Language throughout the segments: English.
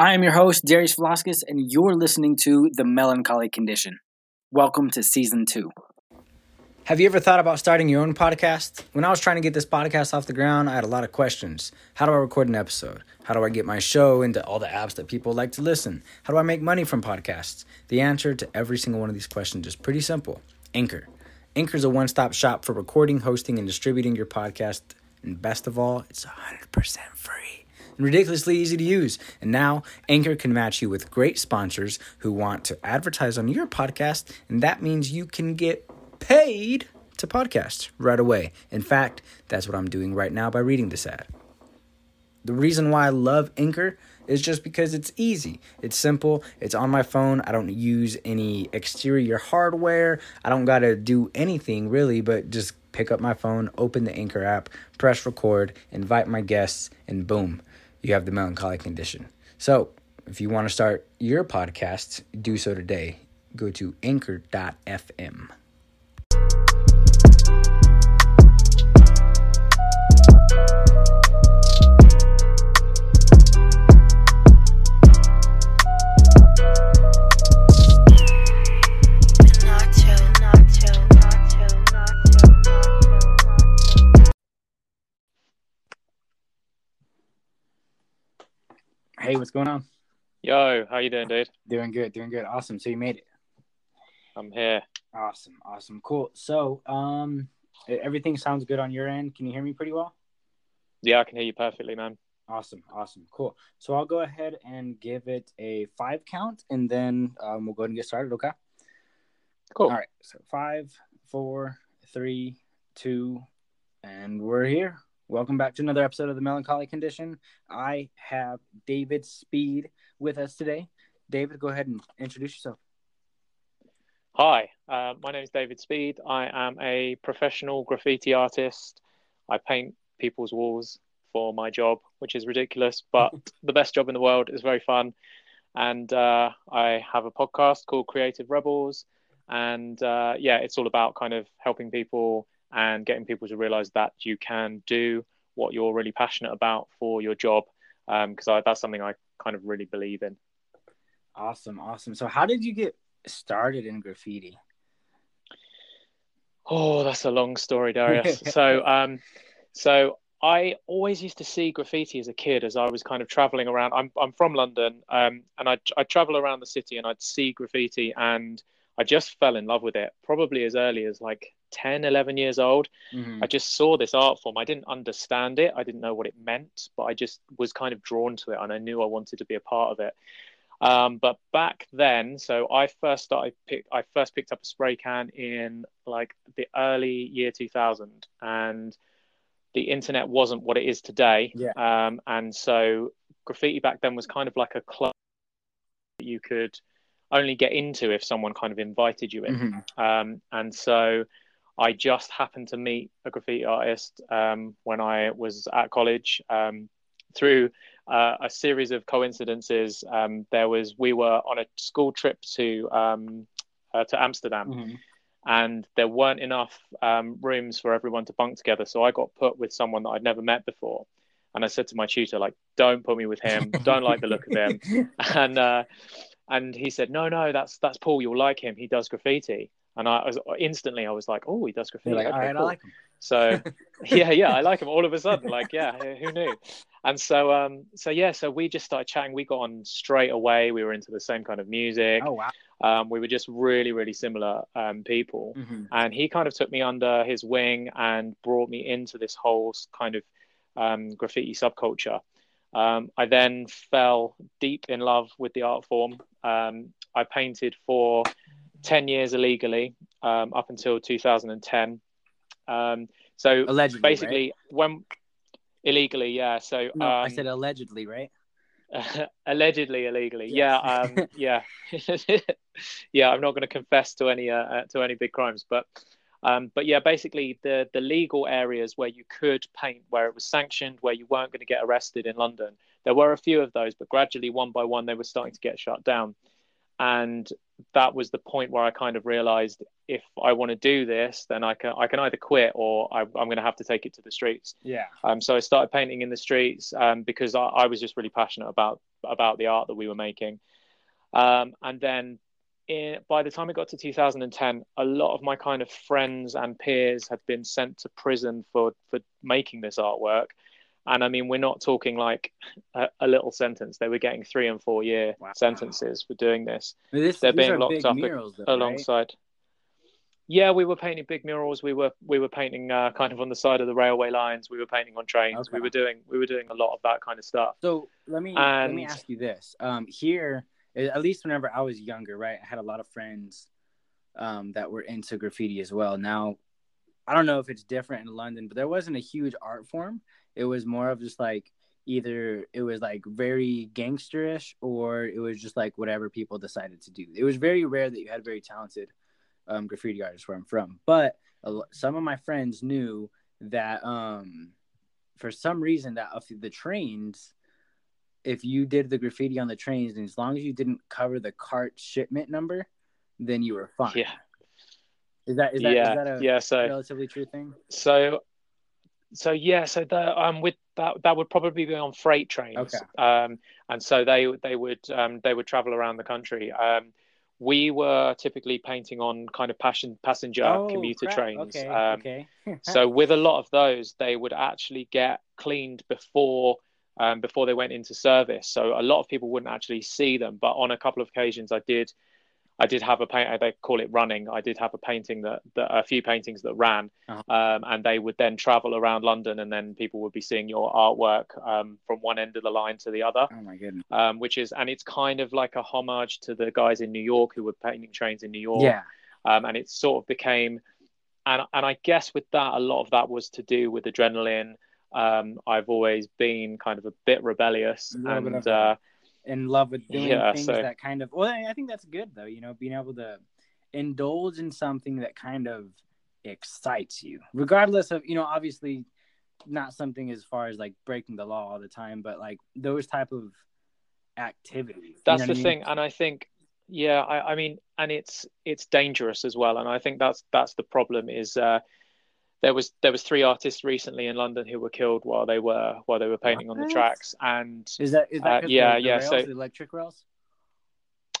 I am your host, Darius Velasquez, and you're listening to The Melancholy Condition. Welcome to Season 2. Have you ever thought about starting your own podcast? When I was trying to get this podcast off the ground, I had a lot of questions. How do I record an episode? How do I get my show into all the apps that people like to listen? How do I make money from podcasts? The answer to every single one of these questions is pretty simple Anchor. Anchor is a one stop shop for recording, hosting, and distributing your podcast. And best of all, it's 100% free and ridiculously easy to use. And now, Anchor can match you with great sponsors who want to advertise on your podcast, and that means you can get paid to podcast right away. In fact, that's what I'm doing right now by reading this ad. The reason why I love Anchor is just because it's easy. It's simple. It's on my phone. I don't use any exterior hardware. I don't got to do anything really, but just pick up my phone, open the Anchor app, press record, invite my guests, and boom, you have the melancholy condition. So, if you want to start your podcast, do so today. Go to anchor.fm. Hey, what's going on? Yo, how you doing, dude? Doing good, doing good. Awesome. So you made it. I'm here. Awesome, awesome, cool. So, um, everything sounds good on your end. Can you hear me pretty well? Yeah, I can hear you perfectly, man. Awesome, awesome, cool. So I'll go ahead and give it a five count, and then um, we'll go ahead and get started. Okay. Cool. All right. So five, four, three, two, and we're here. Welcome back to another episode of the Melancholy Condition. I have David Speed with us today. David, go ahead and introduce yourself. Hi, uh, my name is David Speed. I am a professional graffiti artist. I paint people's walls for my job, which is ridiculous, but the best job in the world is very fun. And uh, I have a podcast called Creative Rebels. And uh, yeah, it's all about kind of helping people and getting people to realize that you can do what you're really passionate about for your job. Because I that's something I kind of really believe in. Awesome, awesome. So, how did you get started in graffiti? Oh, that's a long story, Darius. so, um, so I always used to see graffiti as a kid, as I was kind of traveling around. I'm I'm from London, um, and I I travel around the city, and I'd see graffiti, and I just fell in love with it. Probably as early as like 10, 11 years old. Mhm. I just saw this art form. I didn't understand it. I didn't know what it meant, but I just was kind of drawn to it, and I knew I wanted to be a part of it. Um, but back then, so I first started pick, I first picked up a spray can in like the early year 2000, and the internet wasn't what it is today. Yeah. Um, and so graffiti back then was kind of like a club that you could only get into if someone kind of invited you in. Mhm. Um, and so I just happened to meet a graffiti artist um, when I was at college um, through uh, a series of coincidences. Um, there was we were on a school trip to um, uh, to Amsterdam, Mhm. and there weren't enough um, rooms for everyone to bunk together. So I got put with someone that I'd never met before. And I said to my tutor, like, don't put me with him. Don't like the look of him. And uh, and he said, no, no, that's that's Paul. You'll like him. He does graffiti. And I was instantly, I was like, oh, he does graffiti. Like, Okay, all right, I like him. So yeah, yeah, I like him all of a sudden. Like, yeah, who knew? And so, um, so yeah, so we just started chatting. We got on straight away. We were into the same kind of music. Oh wow. Um, we were just really, really similar um, people. Mhm. And he kind of took me under his wing and brought me into this whole kind of um, graffiti subculture. Um, I then fell deep in love with the art form. Um, I painted for 10 years illegally um, up until 2010. Um, so Allegedly, basically, when illegally, yeah. So No, um, I said allegedly, right? allegedly illegally. Yes. Yeah, um, yeah, yeah. I'm not going to confess to any uh, uh, to any big crimes, but um, but yeah, basically the the legal areas where you could paint, where it was sanctioned, where you weren't going to get arrested in London. There were a few of those, but gradually, one by one, they were starting to get shut down. And that was the point where I kind of realized if I want to do this, then I can I can either quit or I, am going to have to take it to the streets. Yeah. Um, so I started painting in the streets um, because I, I was just really passionate about about the art that we were making. Um, and then in, by the time it got to 2010, a lot of my kind of friends and peers had been sent to prison for for making this artwork. And I mean, we're not talking like a, a little sentence. They were getting three and four year Wow. sentences for doing this This, They're being locked up murals, though, right? alongside. Yeah, we were painting big murals. We were we were painting uh, kind of on the side of the railway lines. We were painting on trains. Okay. We were doing we were doing a lot of that kind of stuff. So let me let me ask you this. Um, here, at least whenever I was younger, right, I had a lot of friends um, that were into graffiti as well. Now, I don't know if it's different in London, but there wasn't a huge art form. It was more of just like either it was like very gangsterish or it was just like whatever people decided to do. It was very rare that you had very talented um, graffiti artists where I'm from, but a some of my friends knew that um, for some reason that of the trains if you did the graffiti on the trains and as long as you didn't cover the cart shipment number then you were fine Yeah, is that is that, yeah, is that a yeah. So relatively true thing so so yeah. So the um with that that would probably be on freight trains. Okay. Um, and so they they would um they would travel around the country. Um, we were typically painting on kind of passion passenger Oh, commuter crap. trains. okay Um, okay so with a lot of those they would actually get cleaned before um, before they went into service so a lot of people wouldn't actually see them but on a couple of occasions i did i did have a paint they call it running. I did have a painting that, that a few paintings that ran Uh-huh. um, and they would then travel around london and then people would be seeing your artwork um, from one end of the line to the other. Oh my goodness. Um, which is and it's kind of like a homage to the guys in new york who were painting trains in new york. Yeah. Um, and it sort of became and and I guess with that a lot of that was to do with adrenaline. Um, I've always been kind of a bit rebellious, A and uh, in love with doing Yeah, things so- that kind of well i think that's good though you know being able to indulge in something that kind of excites you regardless of you know obviously not something as far as like breaking the law all the time but like those type of activities that's the I mean? thing. And I think, yeah, I, I mean, and it's it's dangerous as well. And I think that's that's the problem. Is uh, there was there was three artists recently in London who were killed while they were while they were painting on the tracks, and is that is that Uh, yeah, the, the yeah, rails, so- the electric rails?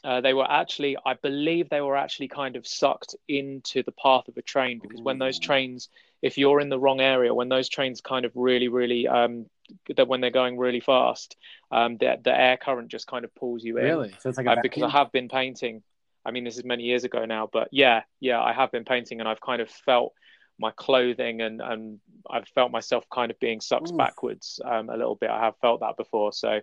Uh, they were actually, I believe, they were actually kind of sucked into the path of a train because when those trains, if you're in the wrong area, when those trains kind of really, really, um, that when they're going really fast, um, the the air current just kind of pulls you in. really? So it's like Uh, because I have been painting. I mean, this is many years ago now, but yeah, yeah, I have been painting, and I've kind of felt my clothing and and I've felt myself kind of being sucked Oof. backwards um, a little bit. I have felt that before, so.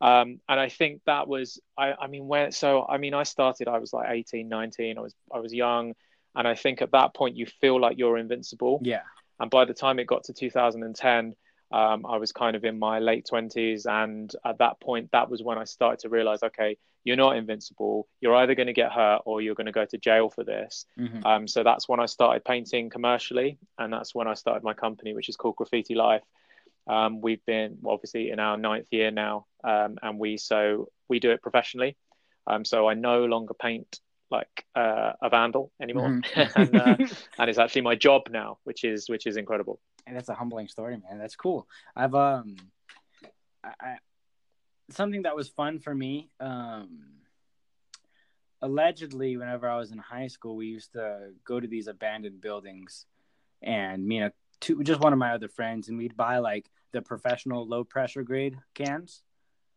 Um, and I think that was, I, I mean, where, so, I mean, I started, I was like 18, 19, I was, I was young. And I think at that point you feel like you're invincible. yeah And by the time it got to 2010, um, I was kind of in my late 20s. And at that point, that was when I started to realize, okay, you're not invincible. You're either going to get hurt or you're going to go to jail for this. Mhm. Um, so that's when I started painting commercially. And that's when I started my company, which is called Graffiti Life. Um, we've been obviously in our ninth year now, um, and we so we do it professionally. Um, so I no longer paint like uh, a vandal anymore, Mhm. and, uh, and it's actually my job now, which is which is incredible. And that's a humbling story, man. That's cool. I've um, I, I something that was fun for me. Um, allegedly, whenever I was in high school, we used to go to these abandoned buildings, and me and a, two, just one of my other friends, and we'd buy like the professional low pressure grade cans,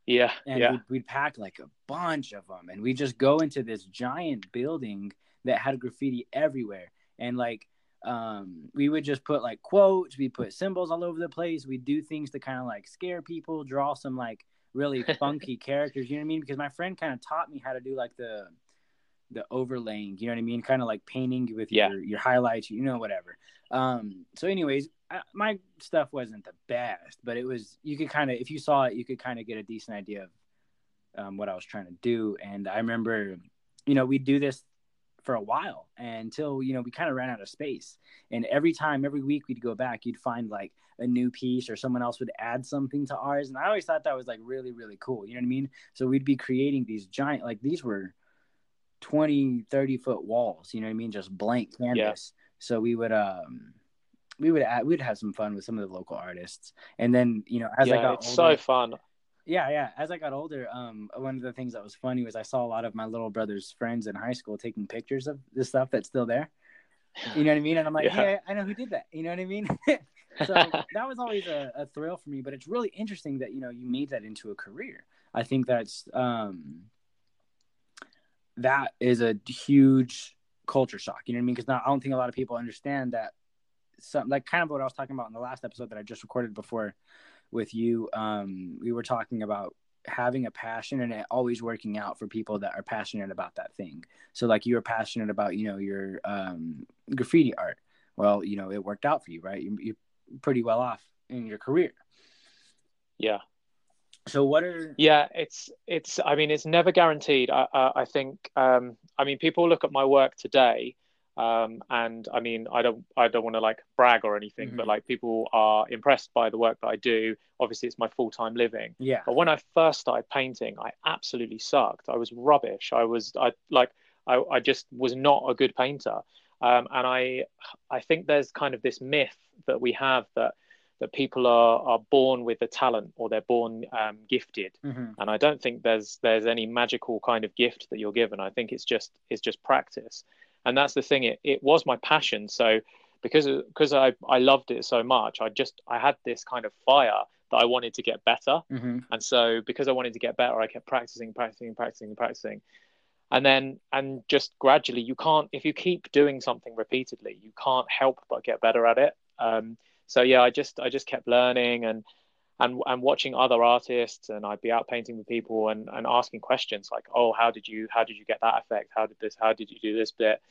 Yeah, and yeah, we'd, we'd pack like a bunch of them, and we'd just go into this giant building that had graffiti everywhere, and like um we would just put like quotes we put symbols all over the place. We do things to kind of like scare people draw some like really funky characters you know what i mean? Because my friend kind of taught me how to do like the the overlaying you know what i mean? Kind of like painting with Yeah. your your highlights you know whatever. Um so anyways I, my stuff wasn't the best but it was you could kind of if you saw it you could kind of get a decent idea of um, what i was trying to do. And i remember you know we'd do this for a while until you know we kind of ran out of space and every time every week we'd go back you'd find like a new piece or someone else would add something to ours and i always thought that was like really really cool you know what i mean so we'd be creating these giant like these were 20, 30 foot walls. You know what I mean? Just blank canvas. So we would um we would add, we'd have some fun with some of the local artists, and then you know as I yeah, got it's older, so fun. Yeah, yeah. As I got older, um, one of the things that was funny was I saw a lot of my little brother's friends in high school taking pictures of the stuff that's still there. You know what I mean? And I'm like, Yeah. hey, I know who did that. You know what I mean? so that was always a, a thrill for me. But it's really interesting that you know you made that into a career. I think that's um, that is a huge culture shock. You know what I mean? Because I don't think a lot of people understand that. Some like kind of what I was talking about in the last episode that I just recorded before with you. Um, we were talking about having a passion and it always working out for people that are passionate about that thing. So like you were passionate about, you know, your um, graffiti art. Well, you know, it worked out for you, right? You, you're pretty well off in your career. Yeah. So what are Yeah, it's it's. I mean, it's never guaranteed. I I, I think. Um, I mean, people look at my work today, um, and I mean, I don't I don't want to like brag or anything, but Mhm. like people are impressed by the work that I do. Obviously, it's my full time living. yeah. But when I first started painting, I absolutely sucked. I was rubbish. I was I like I, I just was not a good painter. Um, and I I think there's kind of this myth that we have that that people are are born with a talent or they're born um, gifted. Mhm. And I don't think there's there's any magical kind of gift that you're given. I think it's just it's just practice. And that's the thing. It it was my passion. So because because I I loved it so much, I just I had this kind of fire that I wanted to get better. Mhm. And so because I wanted to get better, I kept practicing, practicing, practicing, practicing. And then and just gradually you can't if you keep doing something repeatedly, you can't help but get better at it. Um, so yeah, I just I just kept learning and and and watching other artists and I'd be out painting with people and, and asking questions like, oh, how did you how did you get that effect? How did this how did you do this bit?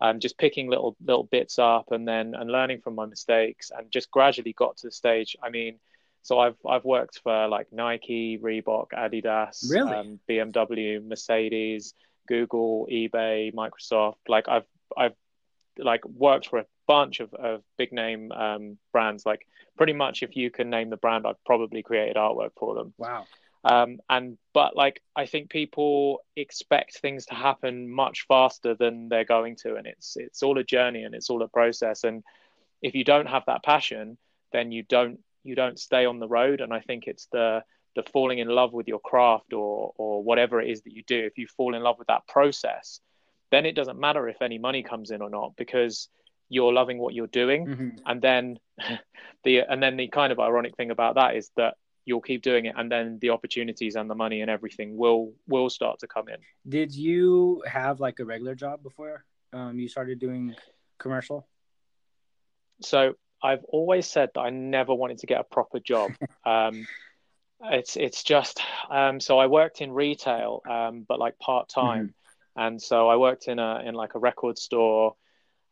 Um, just picking little little bits up and then and learning from my mistakes and just gradually got to the stage. I mean, so I've I've worked for like Nike, Reebok, Adidas, Really? um, BMW, Mercedes, Google, eBay, Microsoft. Like I've I've like worked for a bunch of, of big name um, brands. Like pretty much if you can name the brand, I've probably created artwork for them. Wow. Um, and but like I think people expect things to happen much faster than they're going to, and it's it's all a journey and it's all a process. And if you don't have that passion, then you don't you don't stay on the road. And I think it's the the falling in love with your craft or or whatever it is that you do. If you fall in love with that process, then it doesn't matter if any money comes in or not because you're loving what you're doing. Mhm. and then the and then the kind of ironic thing about that is that you'll keep doing it and then the opportunities and the money and everything will will start to come in. Did you have like a regular job before um, you started doing commercial? so i've always said that i never wanted to get a proper job. Um it's it's just um so i worked in retail um but like part-time and so i worked in a in like a record store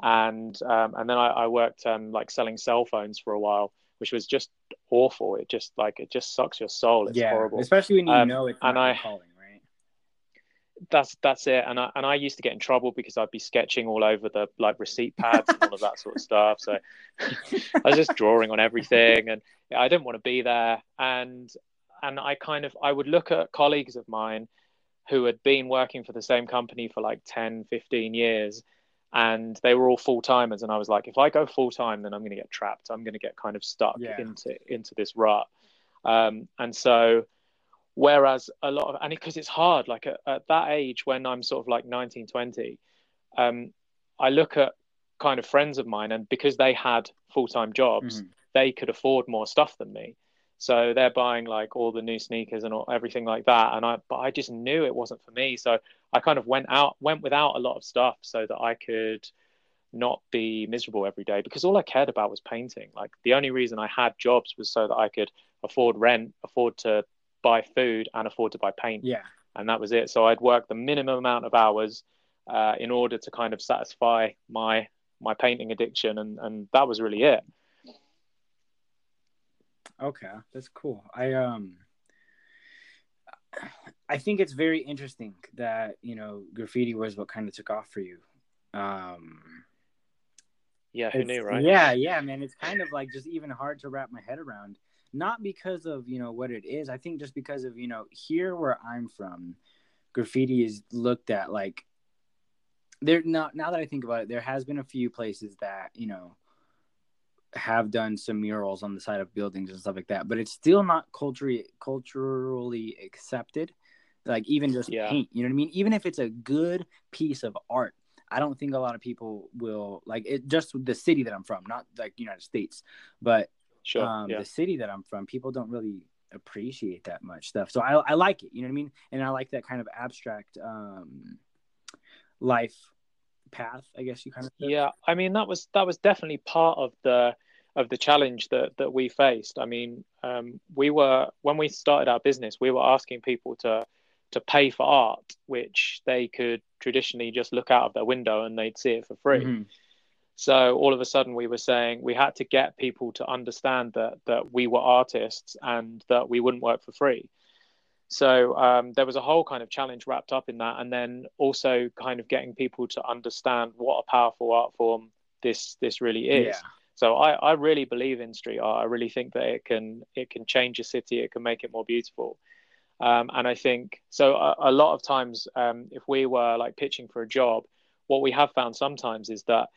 and um and then i, I worked um like selling cell phones for a while which was just awful. It just like it just sucks your soul. It's yeah, horrible. especially when you Um, know it's and not I- calling, right? that's that's it. And I, and I used to get in trouble because I'd be sketching all over the like receipt pads and all of that sort of stuff. So I was just drawing on everything and I didn't want to be there. And and I kind of I would look at colleagues of mine who had been working for the same company for like 10 15 years and they were all full timers and I was like if I go full time then I'm going to get trapped I'm going to get kind of stuck Yeah. into into this rut um, and so whereas a lot of and because it's hard like at, at that age when i'm sort of like 19 20 um, i look at kind of friends of mine and because they had full-time jobs Mhm. they could afford more stuff than me so they're buying like all the new sneakers and all, everything like that and i but i just knew it wasn't for me so i kind of went out went without a lot of stuff so that i could not be miserable every day because all i cared about was painting like the only reason i had jobs was so that i could afford rent afford to buy food and afford to buy paint Yeah. and that was it. So I'd work the minimum amount of hours uh, in order to kind of satisfy my my painting addiction, and and that was really it. Okay, that's cool. I um I think it's very interesting that, you know, graffiti was what kind of took off for you. Um Yeah, who knew, right? Yeah, yeah, man. It's kind of like just even hard to wrap my head around. Not because of, you know, what it is. I think just because of, you know, here where I'm from, graffiti is looked at like there now now that I think about it, there has been a few places that you know have done some murals on the side of buildings and stuff like that, but it's still not culturally culturally accepted. Like even just Yeah. paint, you know what I mean? Even if it's a good piece of art, I don't think a lot of people will like it. Just the city that I'm from, not like United States, but Sure. um, yeah. the city that I'm from, people don't really appreciate that much stuff. So I, I like it, you know what I mean? And I like that kind of abstract um, life path, I guess you kind of. said. Yeah, I mean that was that was definitely part of the of the challenge that that we faced. I mean, um, we were when we started our business, we were asking people to to pay for art, which they could traditionally just look out of their window and they'd see it for free. Mhm. So all of a sudden, we were saying we had to get people to understand that that we were artists and that we wouldn't work for free. So um, there was a whole kind of challenge wrapped up in that, and then also kind of getting people to understand what a powerful art form this this really is. Yeah. So I, I really believe in street art. I really think that it can it can change a city. It can make it more beautiful. Um, and I think so. A, a lot of times, um, if we were like pitching for a job, what we have found sometimes is that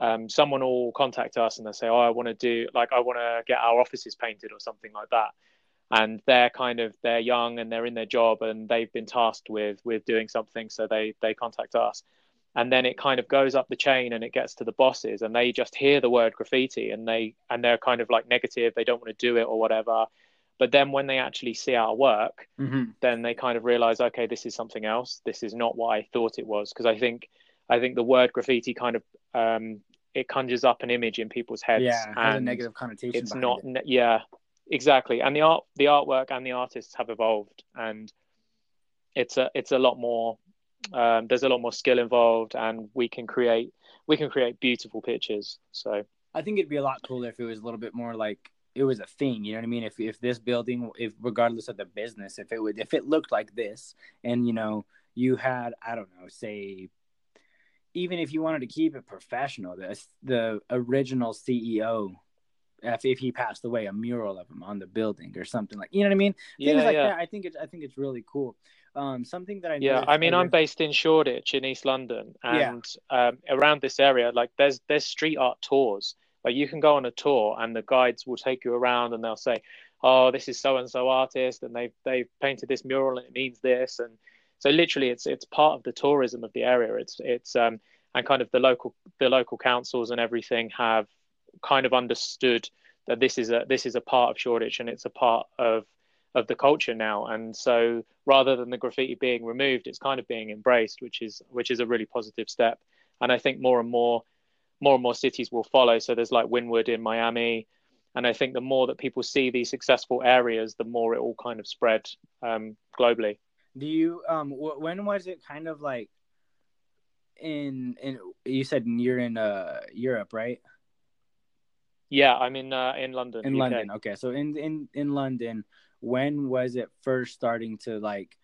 um, someone will contact us and they say, "Oh, I want to do like I want to get our offices painted or something like that." And they're kind of they're young and they're in their job and they've been tasked with with doing something, so they they contact us and then it kind of goes up the chain and it gets to the bosses and they just hear the word graffiti and they and they're kind of like negative they don't want to do it or whatever but then when they actually see our work Mhm. then they kind of realize okay this is something else this is not what i thought it was because i think i think the word graffiti kind of um it conjures up an image in people's heads Yeah, has a and negative connotation. it's not it. yeah exactly and the art the artwork and the artists have evolved and it's a it's a lot more um, there's a lot more skill involved and we can create we can create beautiful pictures so I think it'd be a lot cooler if it was a little bit more like it was a thing. You know what I mean? If if this building, if regardless of the business, if it would, if it looked like this, and you know, you had, I don't know, say, even if you wanted to keep it professional, the the original CEO. If, if he passed away, a mural of him on the building or something like you know what I mean, things yeah like yeah that. I think it's I think it's really cool. Um, something that I yeah i mean i'm based in shoreditch in east london Yeah. and um, around this area like there's there's street art tours like you can go on a tour and the guides will take you around and they'll say oh this is so and so artist and they've they've painted this mural and it means this and so literally it's it's part of the tourism of the area it's it's um and kind of the local the local councils and everything have kind of understood that this is a this is a part of Shoreditch and it's a part of of the culture now. And so rather than the graffiti being removed it's kind of being embraced which is which is a really positive step. And I think more and more more and more cities will follow. So there's like Wynwood in Miami. And I think the more that people see these successful areas the more it will kind of spread um, globally. Do you um wh- when was it kind of like in in you said you're in uh Europe, right? Yeah I'm in uh, in London In UK. London. Okay. So in in in London, when was it first starting to like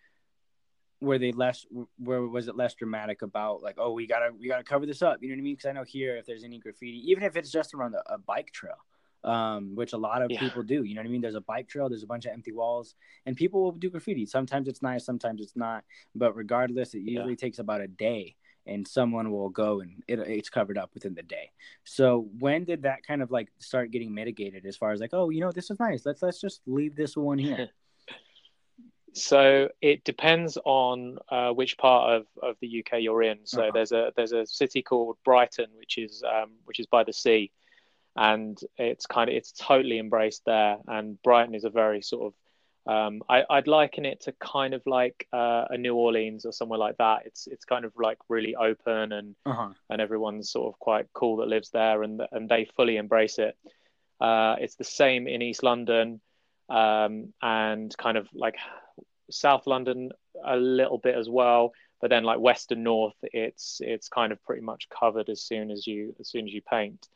were they less where was it less dramatic about like oh we gotta we gotta cover this up you know what i mean because i know here if there's any graffiti even if it's just around a, a bike trail um which a lot of Yeah. people do you know what i mean there's a bike trail there's a bunch of empty walls and people will do graffiti sometimes it's nice sometimes it's not but regardless it usually takes about a day and someone will go and it, it's covered up within the day so when did that kind of like start getting mitigated as far as like oh you know this is nice let's let's just leave this one here So it depends on uh, which part of, of the UK you're in. So Uh-huh. there's a there's a city called Brighton, which is um, which is by the sea, and it's kind of it's totally embraced there. And Brighton is a very sort of um, I, I'd liken it to kind of like uh, a New Orleans or somewhere like that. It's it's kind of like really open and uh-huh and everyone's sort of quite cool that lives there and and they fully embrace it. Uh, it's the same in East London um, and kind of like South London a little bit as well, but then like West and North, it's it's kind of pretty much covered as soon as you as soon as you paint.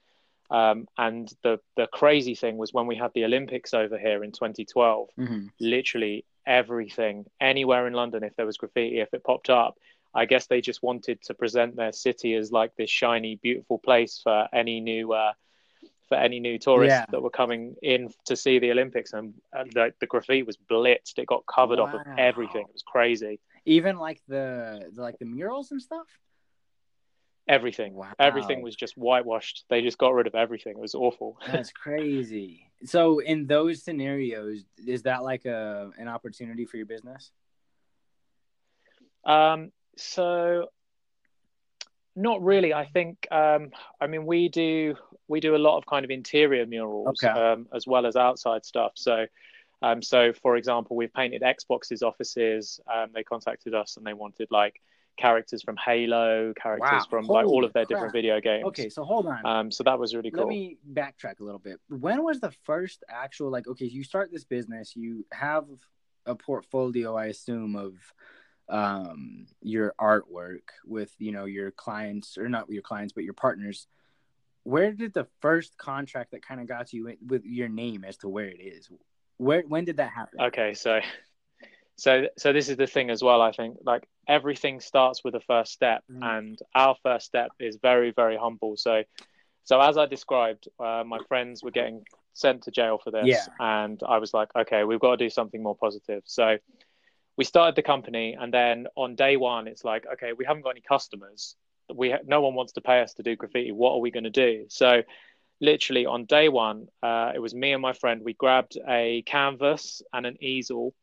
Um, and the the crazy thing was when we had the Olympics over here in 2012 hmm literally everything anywhere in London. If there was graffiti, if it popped up, I guess they just wanted to present their city as like this shiny, beautiful place for any new uh, for any new tourists Yeah. that were coming in to see the Olympics. And uh, the, the graffiti was blitzed; it got covered off of everything. It was crazy. even like the, the like the murals and stuff everything. Wow. Everything was just whitewashed. They just got rid of everything. It was awful. That's crazy. So in those scenarios, is that like a an opportunity for your business? Um, so not really. I think. Um, I mean, we do we do a lot of kind of interior murals Okay. um, as well as outside stuff. So, um, so for example, we've painted Xbox's offices. Um, they contacted us and they wanted like characters from Halo, characters Wow. from like all of their different video games. Okay, so hold on. Um, so that was really cool. Let me backtrack a little bit. When was the first actual like okay, you start this business, you have a portfolio I assume of um your artwork with, you know, your clients or not your clients but your partners. Where did the first contract that kind of got you with your name as to where it is? Where when did that happen? Okay, so so so this is the thing as well. I think like everything starts with a first step, Mm. and our first step is very very humble. So so as I described, uh, my friends were getting sent to jail for this, Yeah. and I was like, okay, we've got to do something more positive. So we started the company, and then on day one, it's like, okay, we haven't got any customers. We ha- no one wants to pay us to do graffiti. What are we going to do? So literally on day one, uh, it was me and my friend. We grabbed a canvas and an easel,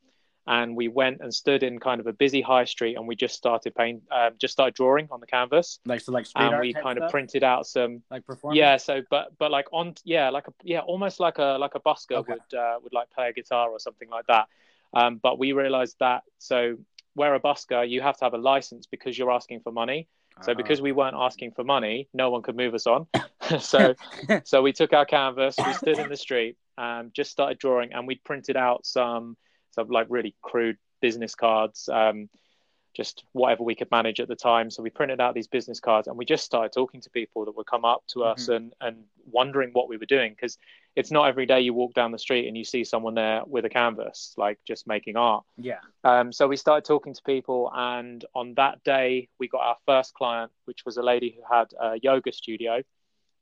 and we went and stood in kind of a busy high street, and we just started paint, um, just started drawing on the canvas, Like so like street and art we kind of stuff? printed out some like performance? yeah. So but but like on yeah like a yeah almost like a like a busker Okay. would uh, would like play a guitar or something like that. Um, but we realized that so where a busker you have to have a license because you're asking for money. So because we weren't asking for money, no one could move us on. so so we took our canvas, we stood in the street, um, just started drawing, and we printed out some some like really crude business cards, um, just whatever we could manage at the time. So we printed out these business cards, and we just started talking to people that would come up to us and and wondering what we were doing because it's not every day you walk down the street and you see someone there with a canvas, like just making art. yeah. Um, so we started talking to people, and on that day, we got our first client, which was a lady who had a yoga studio,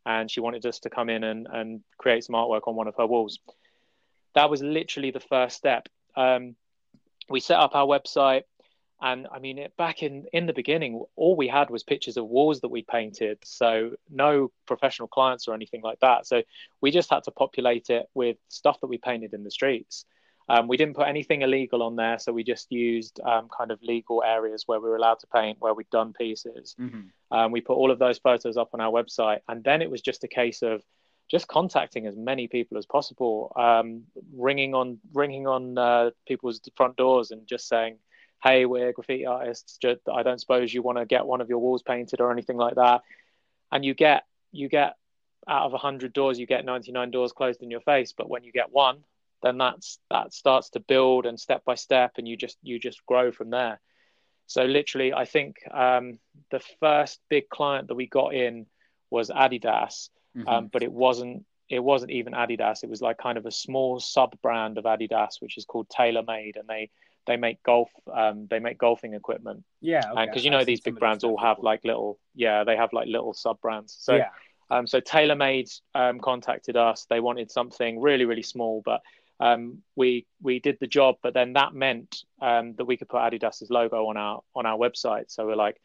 and she wanted us to come in and, and create some artwork on one of her walls. That was literally the first step. Um, we set up our website, and I mean, it, back in in the beginning, all we had was pictures of walls that we painted, so no professional clients or anything like that. So we just had to populate it with stuff that we painted in the streets. Um, we didn't put anything illegal on there, so we just used um, kind of legal areas where we were allowed to paint, where we'd done pieces. hmm Um, we put all of those photos up on our website, and then it was just a case of just contacting as many people as possible, um, ringing on ringing on uh, people's front doors and just saying, "Hey, we're graffiti artists. I don't suppose you want to get one of your walls painted or anything like that." And you get you get out of hundred doors, you get ninety nine doors closed in your face. But when you get one, then that's that starts to build and step by step, and you just you just grow from there. So literally, I think um, the first big client that we got in was Adidas, Mm-hmm. um, but it wasn't it wasn't even Adidas. It was like kind of a small sub brand of Adidas, which is called TaylorMade, and they they make golf um, they make golfing equipment. yeah. Because okay. you know I've these big brands all have like little yeah they have like little sub brands. So yeah. um, so TaylorMade um, contacted us. They wanted something really, really small, but um, we we did the job. But then that meant um, that we could put Adidas's logo on our on our website. So we're like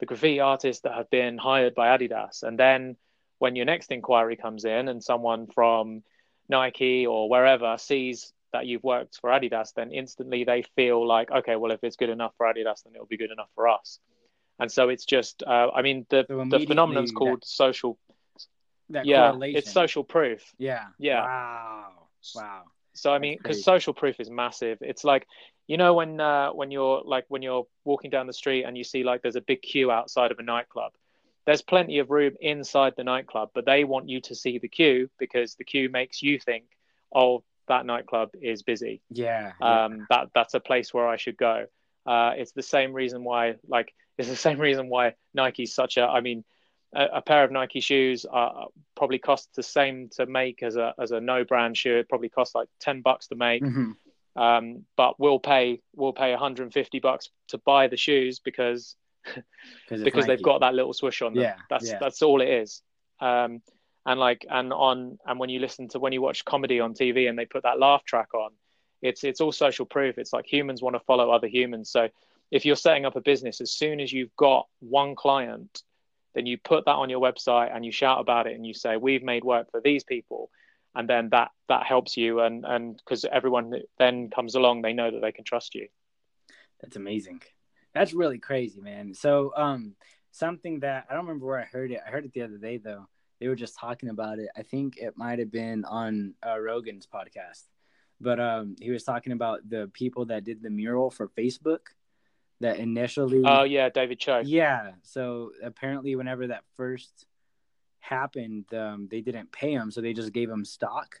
the graffiti artists that have been hired by Adidas. And then when your next inquiry comes in, and someone from Nike or wherever sees that you've worked for Adidas, then instantly they feel like, okay, well, if it's good enough for Adidas, then it'll be good enough for us. And so it's just, uh, I mean, the, So the phenomenon's called social That yeah it's social proof Yeah. Yeah. Wow. Wow. so i mean because social proof is massive it's like you know when uh, when you're like when you're walking down the street and you see like there's a big queue outside of a nightclub there's plenty of room inside the nightclub but they want you to see the queue because the queue makes you think oh that nightclub is busy Yeah. yeah. um, that that's a place where I should go. Uh, it's the same reason why, like, it's the same reason why Nike's such a. I mean, a, a pair of Nike shoes uh, probably costs the same to make as a as a no brand shoe. It probably costs like ten bucks to make, Mhm. um, but we'll pay we'll pay 150 bucks to buy the shoes because because they've got that little swoosh on them. Yeah, that's yeah. that's all it is. Um, and like and on and when you listen to when you watch comedy on TV and they put that laugh track on, it's it's all social proof. It's like humans want to follow other humans. So if you're setting up a business, as soon as you've got one client, then you put that on your website and you shout about it and you say we've made work for these people and then that that helps you and and because everyone then comes along they know that they can trust you That's amazing. That's really crazy, man. So, um, something that I don't remember where I heard it. I heard it the other day though. They were just talking about it. I think it might have been on uh, Rogan's podcast, but um, he was talking about the people that did the mural for Facebook. That initially, oh yeah david choe yeah. So apparently, whenever that first happened, um, they didn't pay him, so they just gave him stock.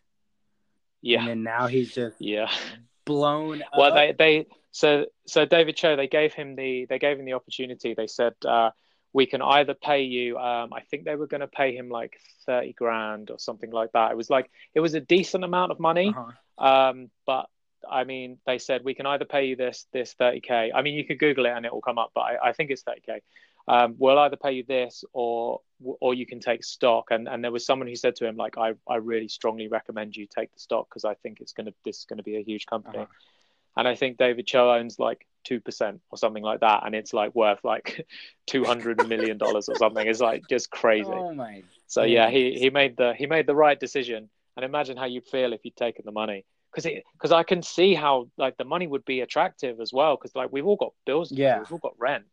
yeah And then now he's just yeah blown. well up. they they so so david choe they gave him the they gave him the opportunity. They said uh we can either pay you um i think they were going to pay him like 30 grand or something like that. It was like it was a decent amount of money Uh-huh. um but i mean they said we can either pay you this this 30k i mean you could google it and it will come up but i, I think it's 30k um, we'll either pay you this or or you can take stock. And and there was someone who said to him like i i really strongly recommend you take the stock because i think it's going to this is going to be a huge company. Uh-huh. And i think david choe owns like 2% or something like that and it's like worth like 200 million dollars or something it's like just crazy Oh my. so yeah, he he made the he made the right decision. And imagine how you'd feel if you'd taken the money, because it because I can see how like the money would be attractive as well. Because like we've all got bills, pay, Yeah. we've all got rent,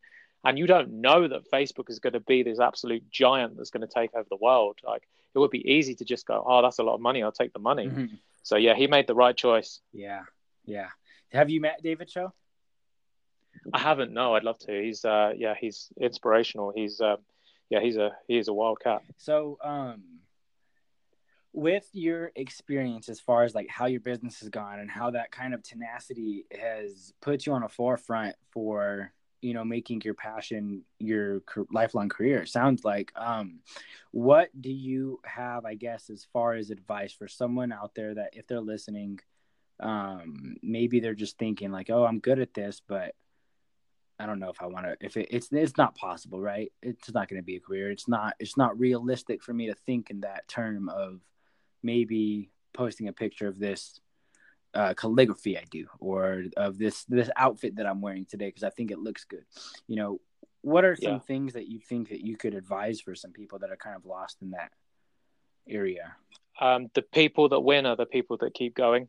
and you don't know that Facebook is going to be this absolute giant that's going to take over the world. Like it would be easy to just go, oh, that's a lot of money. I'll take the money. Mhm. So yeah, he made the right choice. Yeah, yeah. Have you met David Choe? I haven't. No, I'd love to. He's uh yeah, he's inspirational. He's um yeah, he's a he is a wild cat. So, um, with your experience as far as like how your business has gone and how that kind of tenacity has put you on a forefront for you know making your passion your lifelong career sounds like um what do you have i guess as far as advice for someone out there that if they're listening um maybe they're just thinking like oh i'm good at this but I don't know if I want to. If it, it's it's not possible, right? It's not going to be a career. It's not. It's not realistic for me to think in that term of maybe posting a picture of this uh, calligraphy I do, or of this this outfit that I'm wearing today because I think it looks good. You know, what are some Yeah. things that you think that you could advise for some people that are kind of lost in that area? um, the people that win are the people that keep going,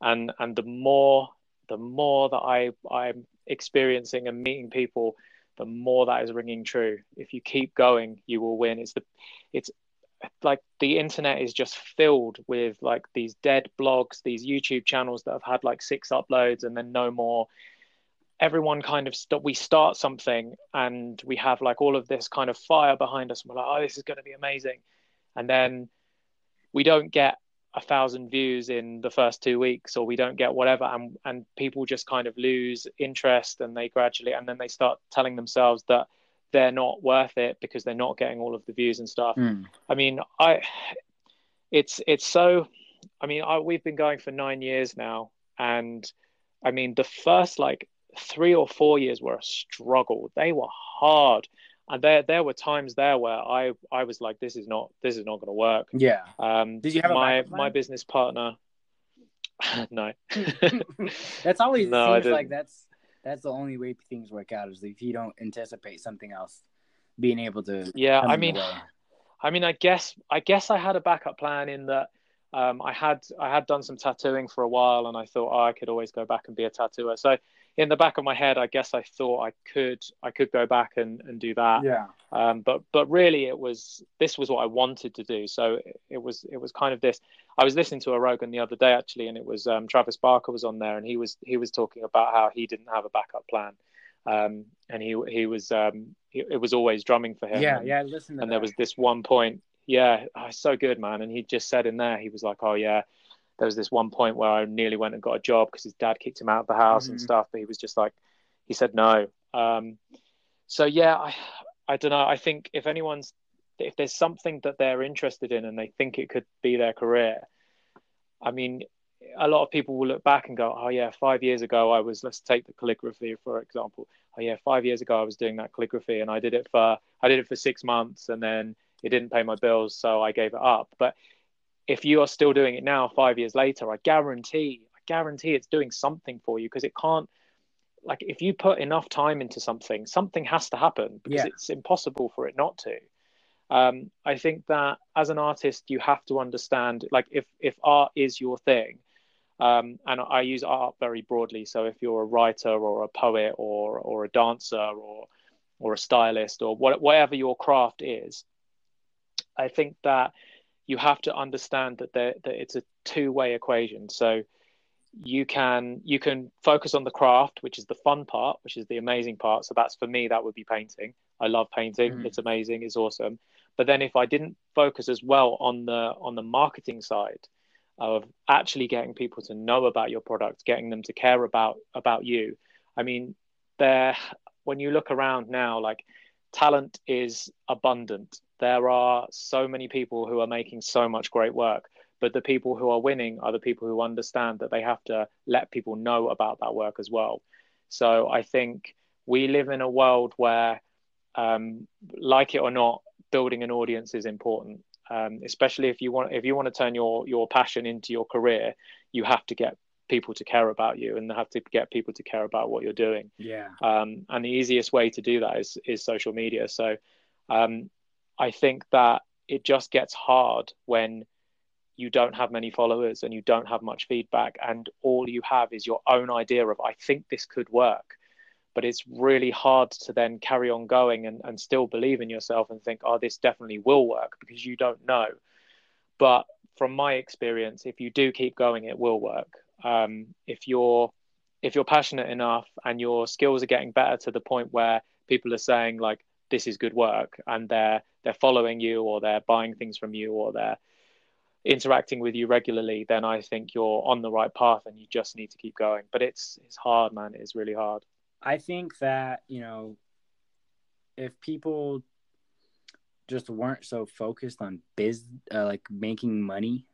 and and the more the more that I I'm experiencing and meeting people, the more that is ringing true. If you keep going, you will win. It's the it's like the internet is just filled with like these dead blogs, these YouTube channels that have had like six uploads and then no more. Everyone kind of st- we start something and we have like all of this kind of fire behind us. And we're like, oh, this is going to be amazing, and then we don't get a thousand views in the first two weeks or we don't get whatever and and people just kind of lose interest and they gradually and then they start telling themselves that they're not worth it because they're not getting all of the views and stuff. Mm. i mean i it's it's so i mean I, we've been going for nine years now and i mean the first like three or four years were a struggle. They were hard and there there were times there where i i was like this is not this is not going to work Yeah. um, Did you have my my business partner? no. that's always No, seems like that's that's the only way things work out is if you don't anticipate something else being able to. yeah, I mean. I mean, I guess I guess I had a backup plan in that um, I had I had done some tattooing for a while, and I thought oh, I could always go back and be a tattooer. So in the back of my head, I guess I thought I could I could go back and, and do that. yeah. um, but but really it was this was what I wanted to do. So it was it was kind of this. I was listening to a Rogan the other day actually, and it was um, Travis Barker was on there, and he was he was talking about how he didn't have a backup plan, um, and he he was um, he, it was always drumming for him. Yeah, and, yeah. Listen and that. there was this one point, yeah, oh, so good, man. And he just said in there, he was like, oh yeah, there was this one point where I nearly went and got a job because his dad kicked him out of the house and Mhm. stuff, but he was just like, he said no. Um, so yeah, I I don't know. I think if anyone's if there's something that they're interested in and they think it could be their career, I mean, a lot of people will look back and go, oh yeah, five years ago I was. Let's take the calligraphy for example. Oh yeah, five years ago I was doing that calligraphy and I did it for I did it for six months and then it didn't pay my bills, so I gave it up. But if you are still doing it now, five years later, I guarantee, I guarantee it's doing something for you because it can't. like if you put enough time into something, something has to happen because Yeah. it's impossible for it not to. Um, I think that as an artist, you have to understand, like if if art is your thing, um, and I use art very broadly. So if you're a writer or a poet or or a dancer or or a stylist or what, whatever your craft is, I think that you have to understand that there, that it's a two-way equation. So you can you can focus on the craft, which is the fun part, which is the amazing part. So that's for me, that would be painting. I love painting. Mhm. It's amazing. It's awesome. But then if I didn't focus as well on the on the marketing side of actually getting people to know about your product, getting them to care about about you, I mean, there when you look around now, like talent is abundant. There are so many people who are making so much great work, but the people who are winning are the people who understand that they have to let people know about that work as well. So I think we live in a world where, um, like it or not, building an audience is important. Um, especially if you want if you want to turn your your passion into your career, you have to get people to care about you and have to get people to care about what you're doing Yeah. um, and the easiest way to do that is is social media. So um, I think that it just gets hard when you don't have many followers and you don't have much feedback, and all you have is your own idea of I think this could work. But it's really hard to then carry on going and, and still believe in yourself and think, oh, this definitely will work because you don't know. But from my experience, if you do keep going, it will work. Um, if you're if you're passionate enough and your skills are getting better to the point where people are saying like this is good work and they're they're following you or they're buying things from you or they're interacting with you regularly then i think you're on the right path and you just need to keep going. But it's it's hard man. It's really hard. I think that, you know, if people just weren't so focused on biz, uh, like making money,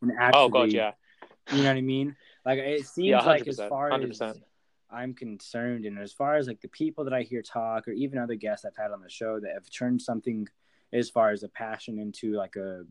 and actually, oh god yeah. you know what I mean? Like it seems yeah 100% like as far 100% as I'm concerned, and as far as like the people that I hear talk, or even other guests I've had on the show that have turned something as far as a passion into like a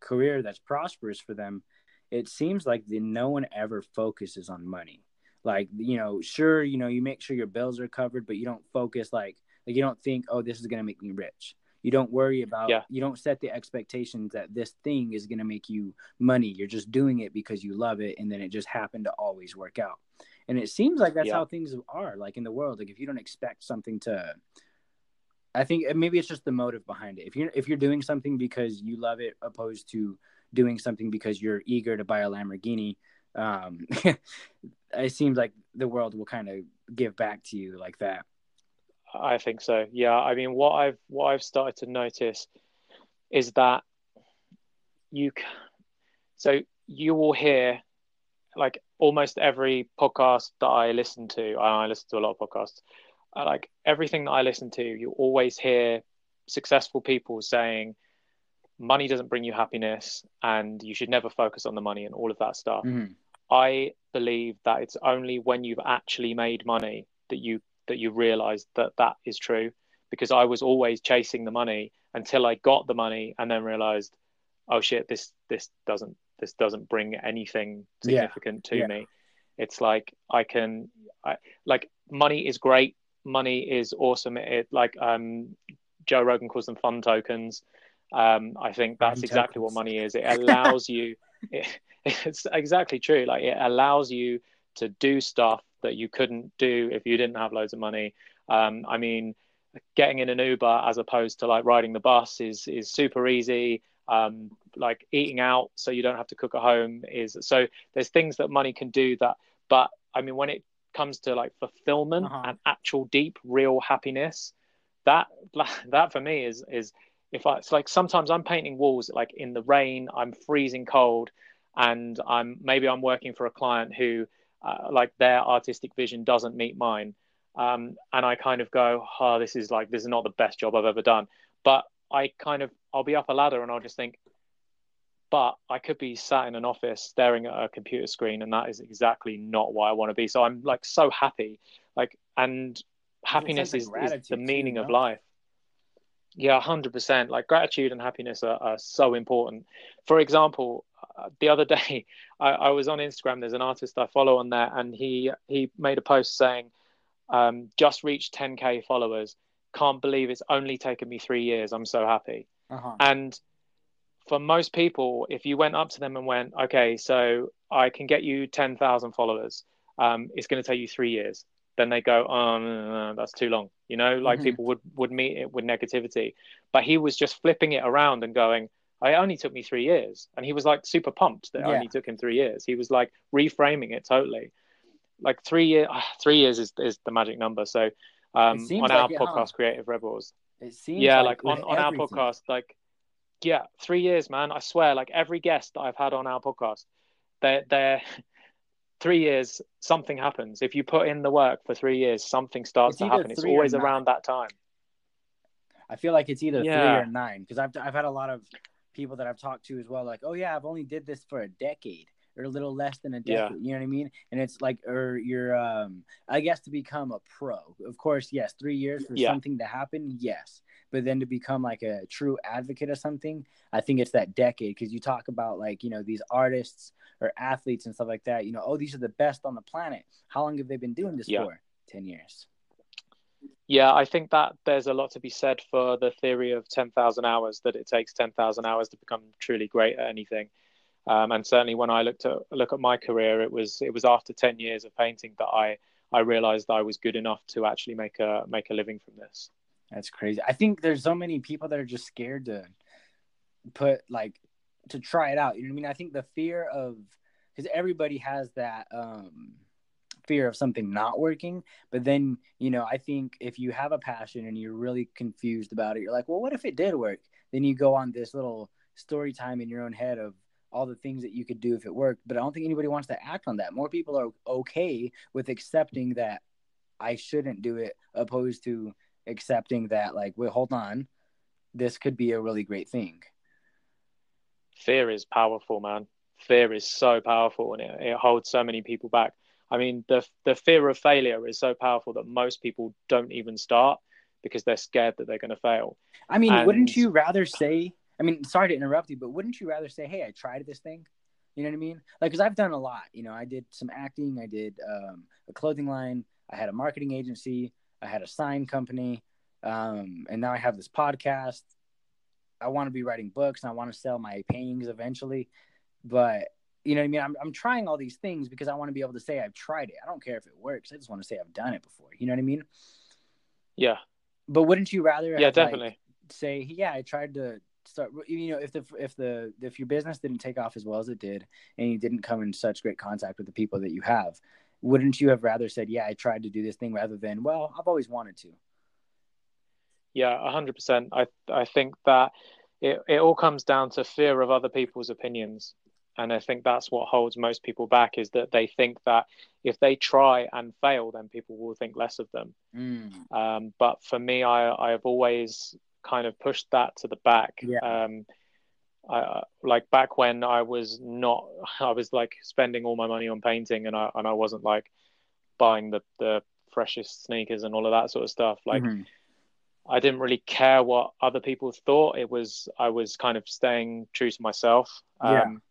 career that's prosperous for them, it seems like the, no one ever focuses on money. Like you know, sure, you know, you make sure your bills are covered, but you don't focus like like you don't think, oh, this is gonna make me rich. You don't worry about. Yeah. You don't set the expectations that this thing is gonna make you money. You're just doing it because you love it, and then it just happened to always work out. And it seems like that's Yeah. how things are, like in the world. Like if you don't expect something to, I think maybe it's just the motive behind it. If you're if you're doing something because you love it, opposed to doing something because you're eager to buy a Lamborghini, um, it seems like the world will kind of give back to you like that. I think so. Yeah, I mean, what I've what I've started to notice is that you, so you will hear like almost every podcast that I listen to, I listen to a lot of podcasts. uh, Like everything that I listen to, you always hear successful people saying, "Money doesn't bring you happiness, and you should never focus on the money and all of that stuff." Mhm. I believe that it's only when you've actually made money that you that you realize that that is true because I was always chasing the money until I got the money and then realized oh shit this this doesn't this doesn't bring anything Yeah. significant to Yeah. me it's like I can I like money is great money is awesome it like um Joe Rogan calls them fun tokens um I think that's Fun exactly what money is it allows you it, it's exactly true. Like it allows you to do stuff that you couldn't do if you didn't have loads of money. Um, I mean, getting in an Uber as opposed to like riding the bus is is super easy. Um, like eating out so you don't have to cook at home is so there's things that money can do that. But I mean, when it comes to like fulfillment Uh-huh. and actual deep, real happiness, that that for me is is if I it's like sometimes I'm painting walls like in the rain, I'm freezing cold, and I'm maybe I'm working for a client who uh, like their artistic vision doesn't meet mine, um, and I kind of go, oh, this is like this is not the best job I've ever done, but I kind of I'll be up a ladder and I'll just think, but I could be sat in an office staring at a computer screen, and that is exactly not what I want to be. So I'm like so happy, like and happiness is, is the too, meaning of no? life. Yeah, hundred percent. Like gratitude and happiness are, are so important. For example, uh, the other day I, I was on Instagram. There's an artist I follow on there, and he he made a post saying, um, "Just reached 10k followers. Can't believe it's only taken me three years. I'm so happy." Uh-huh. And for most people, if you went up to them and went, "Okay, so I can get you 10,000 followers. Um, it's going to take you three years," then they go, "Oh, no, no, no, that's too long." You know, like Mhm. people would would meet it with negativity, but he was just flipping it around and going, "It only took me three years," and he was like super pumped that it Yeah. only took him three years. He was like reframing it totally. Like three year, three years is is the magic number. So um, on like our podcast, Creative Rebels, It seems yeah, like, with on, on our podcast, like yeah, three years, man. I swear, like every guest that I've had on our podcast, they're they're three years, something happens. If you put in the work for three years, something starts to happen. It's always around that time. I feel like it's either three or nine because I've I've had a lot of people that I've talked to as well. Like, oh yeah, I've only did this for a decade or a little less than a Yeah. decade. You know what I mean? And it's like, or you're, um, I guess to become a pro. Of course, yes, three years for Yeah. something to happen, yes. But then to become like a true advocate of something, I think it's that decade because you talk about like you know these artists or athletes and stuff like that. You know, oh these are the best on the planet. How long have they been doing this Yeah. for? Ten years. Yeah, I think that there's a lot to be said for the theory of 10,000 hours, that it takes 10,000 hours to become truly great at anything. Um, and certainly when I looked at look at my career, it was it was after 10 years of painting that I I realized I was good enough to actually make a make a living from this. That's crazy. I think there's so many people that are just scared to put like to try it out. You know what I mean? I think the fear of because everybody has that um fear of something not working, but then you know I think if you have a passion and you're really confused about it, you're like, well, what if it did work? Then you go on this little story time in your own head of all the things that you could do if it worked. But I don't think anybody wants to act on that. More people are okay with accepting that I shouldn't do it, opposed to accepting that like wait hold on this could be a really great thing Fear is powerful, man. Fear is so powerful, and it, it holds so many people back. I mean, the the fear of failure is so powerful that most people don't even start because they're scared that they're going to fail. i mean wouldn't you rather say i mean sorry to interrupt you but wouldn't you rather say hey i tried this thing you know what i mean like because i've done a lot you know i did some acting i did um, a clothing line i had a marketing agency i had a sign company um, and now i have this podcast i want to be writing books and i want to sell my paintings eventually but you know what I mean? I'm, I'm trying all these things because I want to be able to say I've tried it. I don't care if it works. I just want to say I've done it before. You know what I mean? Yeah, But wouldn't you rather? yeah, have, like, definitely. say, yeah, I tried to start. You know, if the if the if your business didn't take off as well as it did, and you didn't come in such great contact with the people that you have, wouldn't you have rather said, yeah, I tried to do this thing rather than, well, I've always wanted to. Yeah, hundred percent. I I think that it, it all comes down to fear of other people's opinions. And I think that's what holds most people back is that they think that if they try and fail, then people will think less of them. Mm. Um, but for me, I I have always kind of pushed that to the back. Yeah. Um, I, like back when I was not, I was like spending all my money on painting, and I and I wasn't like buying the the freshest sneakers and all of that sort of stuff. Like Mhm. I didn't really care what other people thought. It was I was kind of staying true to myself. Yeah. Um,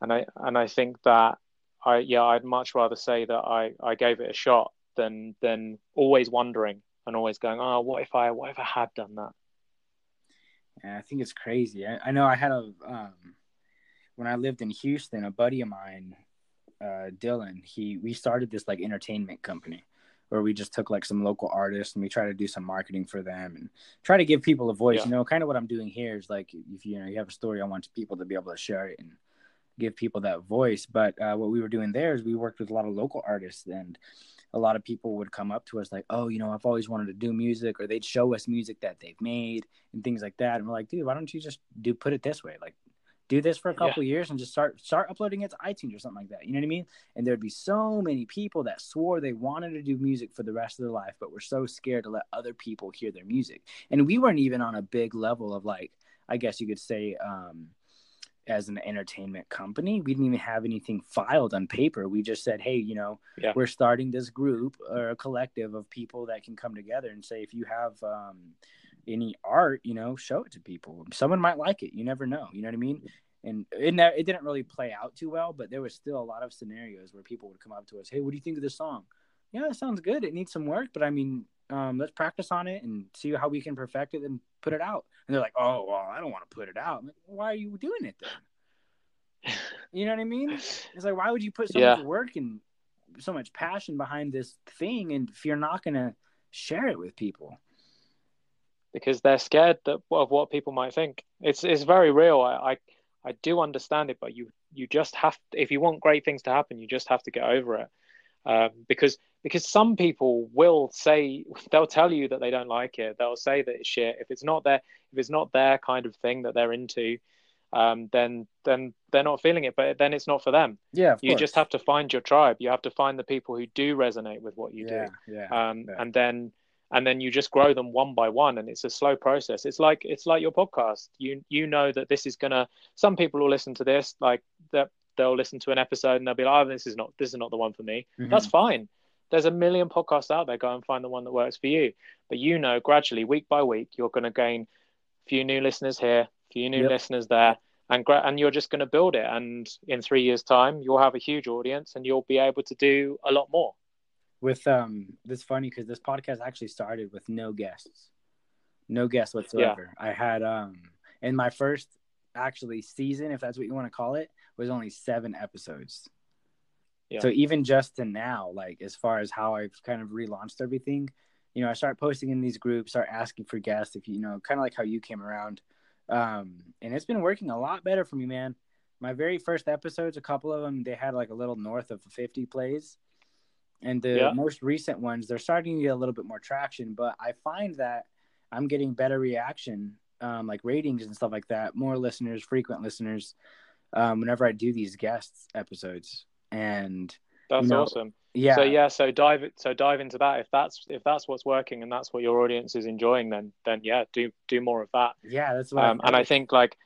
and I and I think that I yeah I'd much rather say that I I gave it a shot than than always wondering and always going oh what if I what if I had done that. Yeah, I think it's crazy. I, I know I had a um, when I lived in Houston, a buddy of mine, uh, Dylan. He we started this like entertainment company where we just took like some local artists and we try to do some marketing for them and try to give people a voice. Yeah. You know, kind of what I'm doing here is like if you know you have a story, I want people to be able to share it and give people that voice. But uh, what we were doing there is we worked with a lot of local artists and a lot of people would come up to us like, oh, you know, I've always wanted to do music, or they'd show us music that they've made and things like that. And we're like, dude, why don't you just do put it this way? Like, do this for a couple years and just start start uploading it to iTunes or something like that. You know what I mean? And there'd be so many people that swore they wanted to do music for the rest of their life, but were so scared to let other people hear their music. And we weren't even on a big level of like, I guess you could say, um, as an entertainment company. We didn't even have anything filed on paper. We just said, hey, you know, Yeah. we're starting this group or a collective of people that can come together and say, if you have um, any art, you know, show it to people. Someone might like it. You never know. You know what I mean? and it it didn't really play out too well, but there was still a lot of scenarios where people would come up to us, "Hey, what do you think of this song?" Yeah, it sounds good. It needs some work, but I mean, um, let's practice on it and see how we can perfect it and put it out. And they're like, "Oh, well, I don't want to put it out." Like, why are you doing it then? You know what I mean? It's like, why would you put so Yeah. much work and so much passion behind this thing, and if you're not gonna share it with people? because they're scared that, of what people might think. It's it's very real. I, I I do understand it, but you you just have to, if you want great things to happen, you just have to get over it. Um, because because some people will say they'll tell you that they don't like it. They'll say that it's shit. If it's not their if it's not their kind of thing that they're into, um, then then they're not feeling it. But then it's not for them. Yeah, You just have to find your tribe. You have to find the people who do resonate with what you yeah, do yeah, um, Yeah. and then and then you just grow them one by one and it's a slow process it's like it's like your podcast you you know that this is gonna some people will listen to this like that they'll listen to an episode and they'll be like oh this is not this is not the one for me. Mhm. that's fine. There's a million podcasts out there. Go and find the one that works for you. But you know gradually week by week you're going to gain a few new listeners here a few new Yep. listeners there and gra- and you're just going to build it. And in three years time you'll have a huge audience and you'll be able to do a lot more. With um this funny because this podcast actually started with no guests. No guests whatsoever. I had um in my first actually season if that's what you want to call it was only seven episodes Yeah. so even just to now like as far as how i've kind of relaunched everything you know i start posting in these groups start asking for guests if you know kind of like how you came around um and it's been working a lot better for me man my very first episodes a couple of them they had like a little north of 50 plays and the Yeah. most recent ones they're starting to get a little bit more traction but i find that i'm getting better reaction um, like ratings and stuff like that more listeners frequent listeners um, whenever i do these guests episodes and that's You know, awesome yeah So yeah, so dive so dive into that. If that's if that's what's working and that's what your audience is enjoying, then then yeah, do do more of that. yeah that's what Um, and I think like,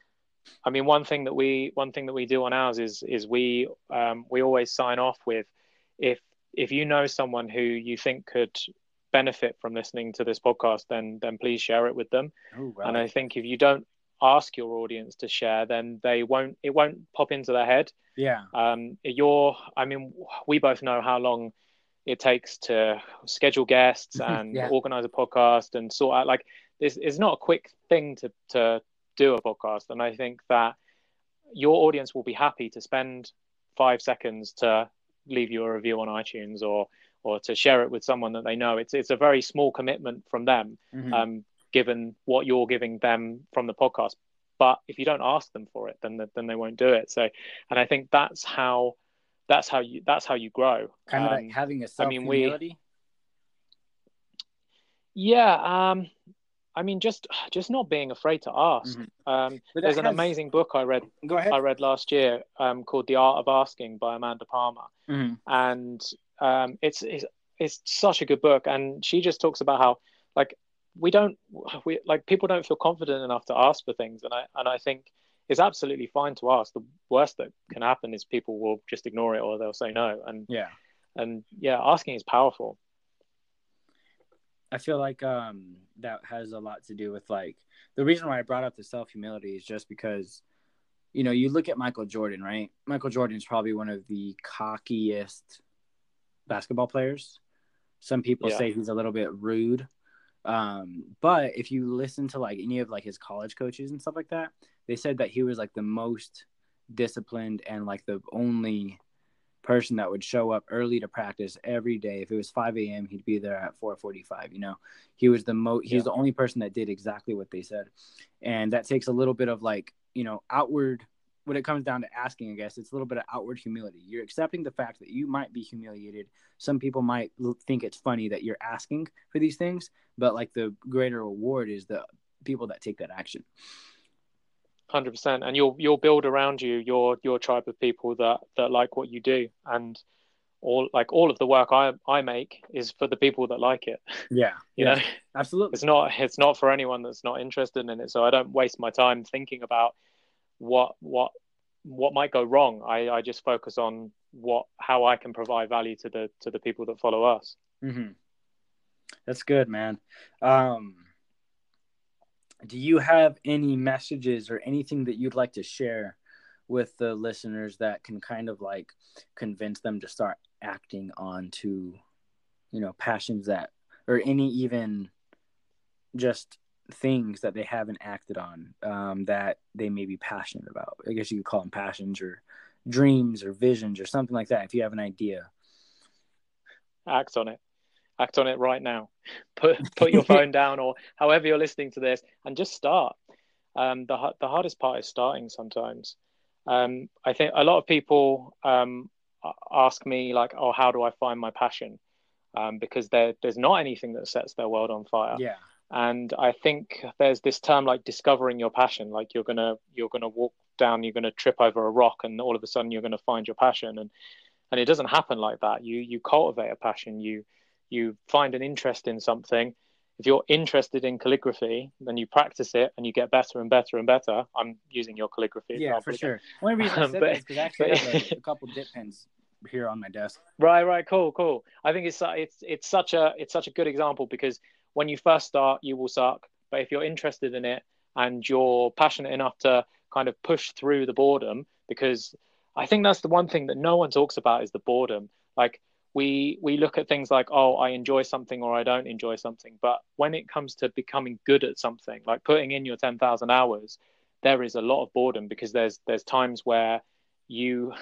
I mean, one thing that we one thing that we do on ours is is we um, we always sign off with if if you know someone who you think could benefit from listening to this podcast, then then please share it with them. oh, wow. And I think if you don't ask your audience to share, then they won't it won't pop into their head yeah um, you're i mean we both know how long it takes to schedule guests and Yeah. organize a podcast and sort out like this is not a quick thing to to do a podcast and i think that your audience will be happy to spend five seconds to leave you a review on itunes or or to share it with someone that they know it's it's a very small commitment from them Mhm. um, given what you're giving them from the podcast. But if you don't ask them for it, then then they won't do it. So, and I think that's how that's how you that's how you grow. kind of Um, like having a self I mean, we- yeah, um, I mean, just just not being afraid to ask. Mhm. Um, there's an has- amazing book I read go ahead I read last year um, called The Art of Asking by Amanda Palmer. Mhm. and um, it's, it's it's such a good book. And she just talks about how like we don't we like people don't feel confident enough to ask for things, and I and I think it's absolutely fine to ask. The worst that can happen is people will just ignore it or they'll say no. And yeah and yeah, asking is powerful. I feel like um that has a lot to do with like the reason why I brought up the self humility is just because you know you look at Michael Jordan right Michael Jordan is probably one of the cockiest basketball players some people Yeah. say he's a little bit rude um but if you listen to like any of like his college coaches and stuff like that they said that he was like the most disciplined and like the only person that would show up early to practice every day. If it was 5 a.m., he'd be there at 4:45. You know, he was the mo. He's Yeah. the only person that did exactly what they said, and that takes a little bit of like you know outward. When it comes down to asking, I guess it's a little bit of outward humility. You're accepting the fact that you might be humiliated. Some people might think it's funny that you're asking for these things, but like the greater reward is the people that take that action. Hundred percent, and you'll you'll build around you your your tribe of people that that like what you do, and all like all of the work I I make is for the people that like it. Yeah, You yeah, know, absolutely. it's not it's not for anyone that's not interested in it. So I don't waste my time thinking about what what what might go wrong. I I just focus on what how I can provide value to the to the people that follow us. hmm That's good, man. Um, do you have any messages or anything that you'd like to share with the listeners that can kind of like convince them to start acting on to you know passions that or any even just things that they haven't acted on um, that they may be passionate about. I guess you could call them passions or dreams or visions or something like that if you have an idea. Act on it. Act on it right now. Put put your phone down or however you're listening to this and just start. Um, the, the hardest part is starting sometimes. Um, i think a lot of people um, ask me like oh how do i find my passion? Um, because there, there's not anything that sets their world on fire. Yeah and i think there's this term like discovering your passion like you're gonna you're gonna walk down you're gonna trip over a rock and all of a sudden you're gonna find your passion. And and it doesn't happen like that. You you cultivate a passion. You you find an interest in something. If you're interested in calligraphy then you practice it and you get better and better and better. I'm using your calligraphy yeah for sure. One reason i said But- that is because I actually but- have a, a couple dip pens here on my desk. Right, right, cool, cool. I think it's it's it's such a it's such a good example because when you first start, you will suck, but if you're interested in it and you're passionate enough to kind of push through the boredom, because I think that's the one thing that no one talks about is the boredom. Like we we look at things like oh I enjoy something or I don't enjoy something, but when it comes to becoming good at something, like putting in your ten thousand hours, there is a lot of boredom because there's there's times where you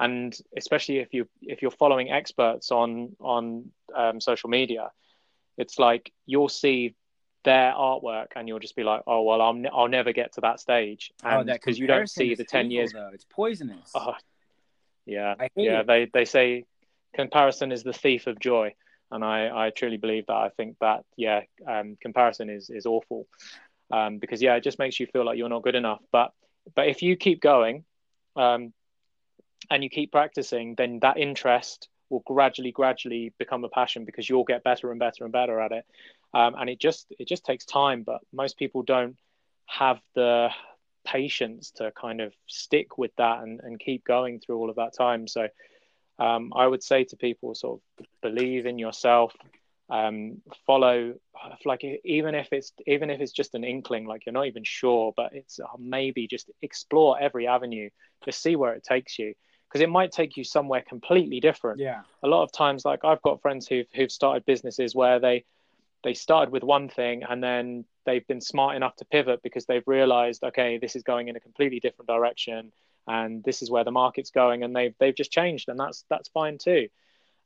and especially if you if you're following experts on on um, social media it's like you'll see their artwork and you'll just be like oh well i'll, ne- I'll never get to that stage. Oh and because you don't see the 10 evil, years though. it's poisonous. Oh, yeah. Yeah it. they they say comparison is the thief of joy. And i i truly believe that. I think that yeah um, comparison is is awful. Um, because yeah it just makes you feel like you're not good enough. But but if you keep going um, and you keep practicing then that interest will gradually gradually become a passion because you'll get better and better and better at it. Um, and it just it just takes time but most people don't have the patience to kind of stick with that and, and keep going through all of that time. So um, i would say to people sort of believe in yourself um, follow like even if it's even if it's just an inkling like you're not even sure but it's uh, maybe just explore every avenue to see where it takes you because it might take you somewhere completely different. Yeah. A lot of times like i've got friends who've, who've started businesses where they they started with one thing and then they've been smart enough to pivot because they've realized okay this is going in a completely different direction and this is where the market's going and they've they've just changed and that's that's fine too.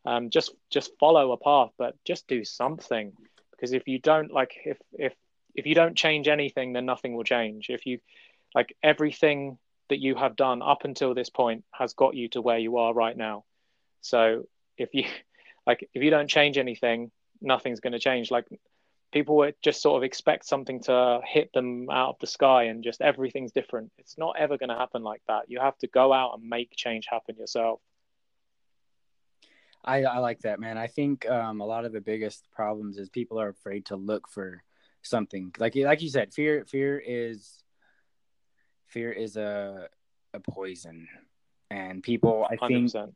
Um, just just follow a path but just do something. Because if you don't like if if if you don't change anything then nothing will change. If you like everything that you have done up until this point has got you to where you are right now. So if you like if you don't change anything nothing's going to change. Like people would just sort of expect something to hit them out of the sky and just everything's different. It's not ever going to happen like that. You have to go out and make change happen yourself. I, I like that, man. I think um, a lot of the biggest problems is people are afraid to look for something. Like like you said, fear fear is fear is a a poison, and people I think 100%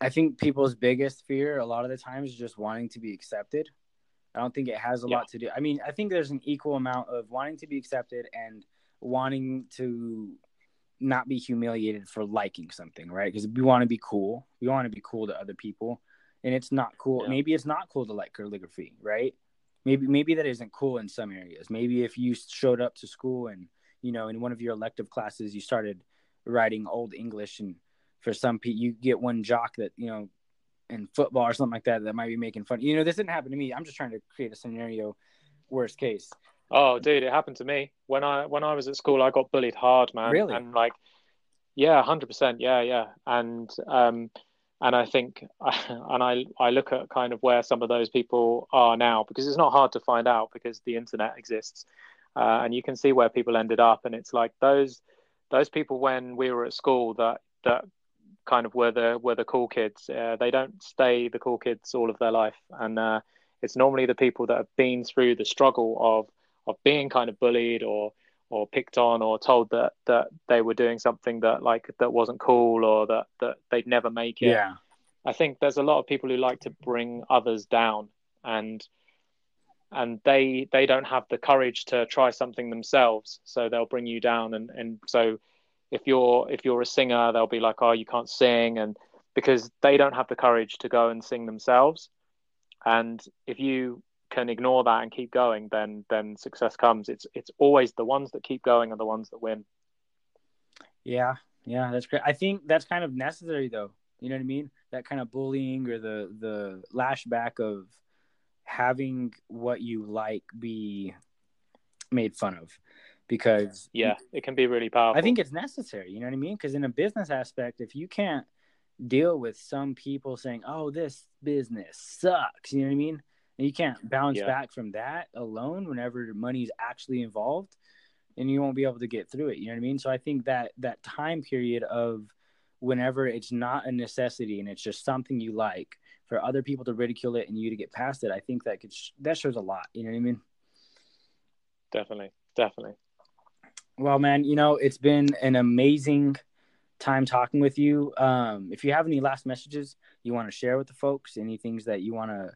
I think people's biggest fear a lot of the times is just wanting to be accepted. I don't think it has a Yeah. lot to do. I mean, I think there's an equal amount of wanting to be accepted and wanting to not be humiliated for liking something, right? Because we want to be cool. We want to be cool to other people, and it's not cool. Yeah. Maybe it's not cool to like calligraphy, right? Maybe maybe that isn't cool in some areas. Maybe if you showed up to school and you know in one of your elective classes you started writing old English and for some people you get one jock that you know in football or something like that that might be making fun. You know, this didn't happen to me. I'm just trying to create a scenario, worst case. Oh, dude, it happened to me when I when I was at school. I got bullied hard, man. Really? And like, yeah, hundred percent. Yeah, yeah. And um, and I think, and I I look at kind of where some of those people are now because it's not hard to find out because the internet exists, uh, and you can see where people ended up. And it's like those those people when we were at school that that kind of were the were the cool kids. Uh, they don't stay the cool kids all of their life, and uh, it's normally the people that have been through the struggle of of being kind of bullied or or picked on or told that that they were doing something that like that wasn't cool or that that they'd never make it. Yeah. I think there's a lot of people who like to bring others down and and they they don't have the courage to try something themselves so they'll bring you down and and so if you're if you're a singer, they'll be like, "Oh, you can't sing," and because they don't have the courage to go and sing themselves. And if you can ignore that and keep going, then then success comes. It's it's always the ones that keep going are the ones that win. Yeah, yeah, that's great. I think that's kind of necessary, though. You know what I mean? That kind of bullying or the the lashback of having what you like be made fun of, because Yeah, it can be really powerful. I think it's necessary. You know what I mean? Because in a business aspect, if you can't deal with some people saying, "Oh, this business sucks," you know what I mean, and you can't bounce Yeah. back from that alone whenever money's actually involved, and you won't be able to get through it. You know what I mean? So I think that that time period of whenever it's not a necessity and it's just something you like for other people to ridicule it and you to get past it, I think that could sh- that shows a lot. You know what I mean? definitely, definitely. Well, man, you know, it's been an amazing time talking with you. Um, if you have any last messages you want to share with the folks, any things that you want to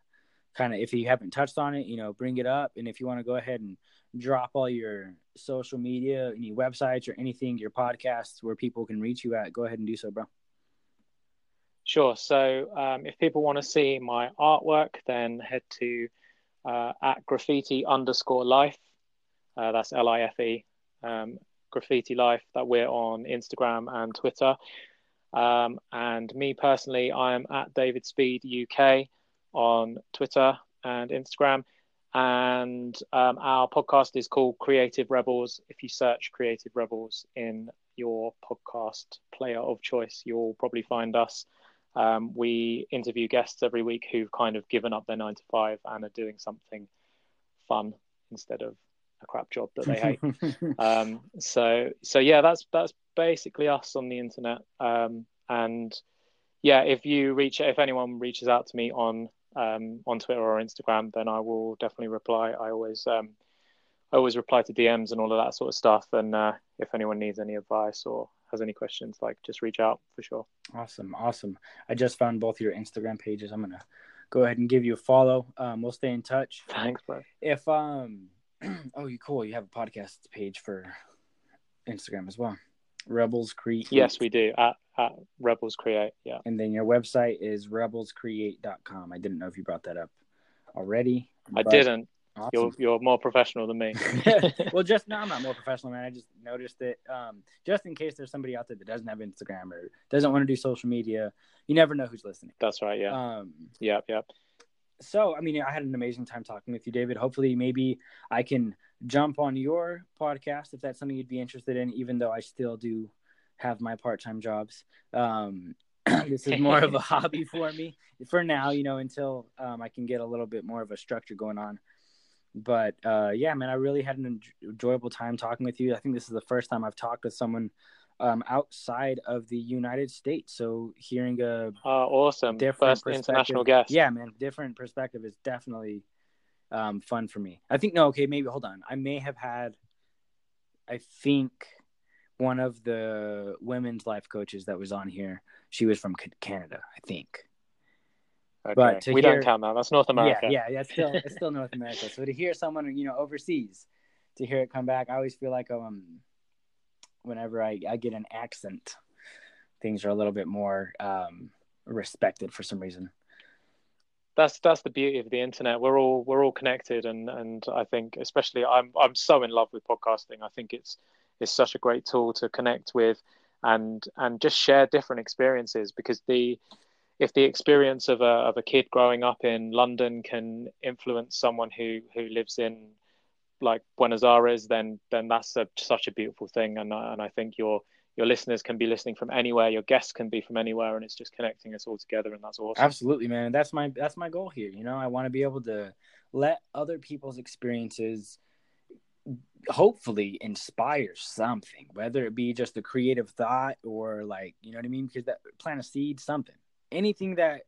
kind of, if you haven't touched on it, you know, bring it up. And if you want to go ahead and drop all your social media, any websites or anything, your podcasts where people can reach you at, go ahead and do so, bro. Sure. So um, if people want to see my artwork, then head to uh, at graffiti underscore life. Uh, that's L I F E, um, graffiti life. That we're on Instagram and Twitter. Um, and me personally, I am at David Speed UK on Twitter and Instagram. And um, our podcast is called Creative Rebels. If you search Creative Rebels in your podcast player of choice, you'll probably find us. Um, we interview guests every week who've kind of given up their nine to five and are doing something fun instead of a crap job that they hate. um, so so yeah, that's that's basically us on the internet. Um, and yeah, if you reach if anyone reaches out to me on um, on Twitter or Instagram, then I will definitely reply. I always um, I always reply to DMs and all of that sort of stuff. And uh, if anyone needs any advice or has any questions, like just reach out for sure. Awesome, awesome. I just found both your Instagram pages. I'm gonna go ahead and give you a follow. Um, we'll stay in touch. Thanks, bro. If um, oh, you cool. You have a podcast page for Instagram as well. Rebels Create. Yes, we do at, at Rebels Create. Yeah. And then your website is rebelscreate.com. I didn't know if you brought that up already. I didn't. Awesome. You're you're more professional than me. well, just no, I'm not more professional, man. I just noticed it. Um, just in case there's somebody out there that doesn't have Instagram or doesn't want to do social media, you never know who's listening. That's right. Yeah. Um, Yep. Yep. so I mean, I had an amazing time talking with you, David. Hopefully, maybe I can jump on your podcast if that's something you'd be interested in. Even though I still do have my part-time jobs, um, this is more of a hobby for me for now. You know, until um, I can get a little bit more of a structure going on. But uh, yeah, man, I really had an enjoyable time talking with you. I think this is the first time I've talked with someone um, outside of the United States. So hearing a Oh, awesome. different First international guest. Yeah, man, different perspective is definitely um, fun for me. I think no, okay, maybe hold on. I may have had, I think, one of the women's life coaches that was on here. She was from Canada, I think. Okay. But we hear- don't count that. That's North America. Yeah, yeah, it's still it's still North America. So to hear someone you know overseas, to hear it come back, I always feel like um, whenever I, I get an accent, things are a little bit more um respected for some reason. That's that's the beauty of the internet. We're all we're all connected, and and I think especially I'm I'm so in love with podcasting. I think it's it's such a great tool to connect with, and and just share different experiences because the if the experience of a of a kid growing up in London can influence someone who who lives in like Buenos Aires, then then that's a, such a beautiful thing, and and I think your your listeners can be listening from anywhere, your guests can be from anywhere, and it's just connecting us all together, and that's awesome. Absolutely, man. That's my that's my goal here. You know, I want to be able to let other people's experiences hopefully inspire something, whether it be just a creative thought or like, you know what I mean? Because that plant a seed, something. Anything that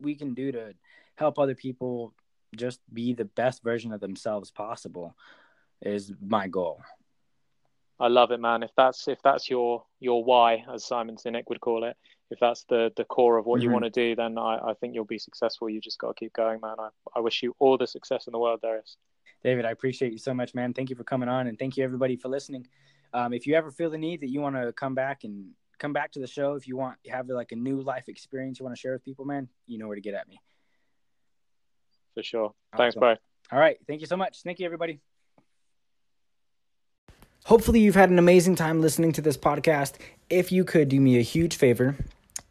we can do to help other people just be the best version of themselves possible is my goal. I love it, man. If that's if that's your your why, as Simon Sinek would call it, if that's the the core of what you Mhm. want to do, then I, I think you'll be successful. You just got to keep going, man. I, I wish you all the success in the world, Darius. David, I appreciate you so much, man. Thank you for coming on and thank you everybody for listening. Um, if you ever feel the need that you want to come back and come back to the show, if you want have like a new life experience you want to share with people, man, you know where to get at me. For sure. Thanks, Awesome. bro. All right. Thank you so much. Thank you, everybody. Hopefully, you've had an amazing time listening to this podcast. If you could do me a huge favor,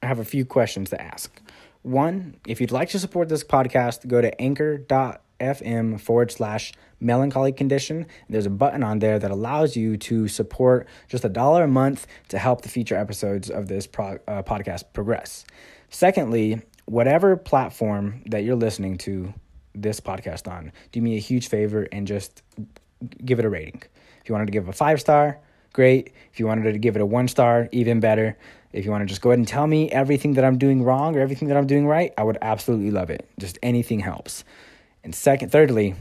I have a few questions to ask. One, if you'd like to support this podcast, go to anchor.fm forward slash melancholy condition. There's a button on there that allows you to support just a dollar a month to help the future episodes of this pro- uh, podcast progress. Secondly, whatever platform that you're listening to this podcast on, do me a huge favor and just give it a rating. If you wanted to give a five star, great. If you wanted to give it a one star, even better. If you want to just go ahead and tell me everything that I'm doing wrong or everything that I'm doing right, I would absolutely love it. Just anything helps. And second, thirdly,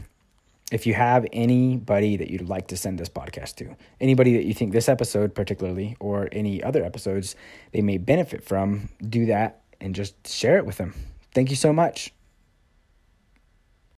if you have anybody that you'd like to send this podcast to, anybody that you think this episode particularly or any other episodes they may benefit from, do that and just share it with them. Thank you so much.